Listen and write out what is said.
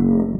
Mm-hmm.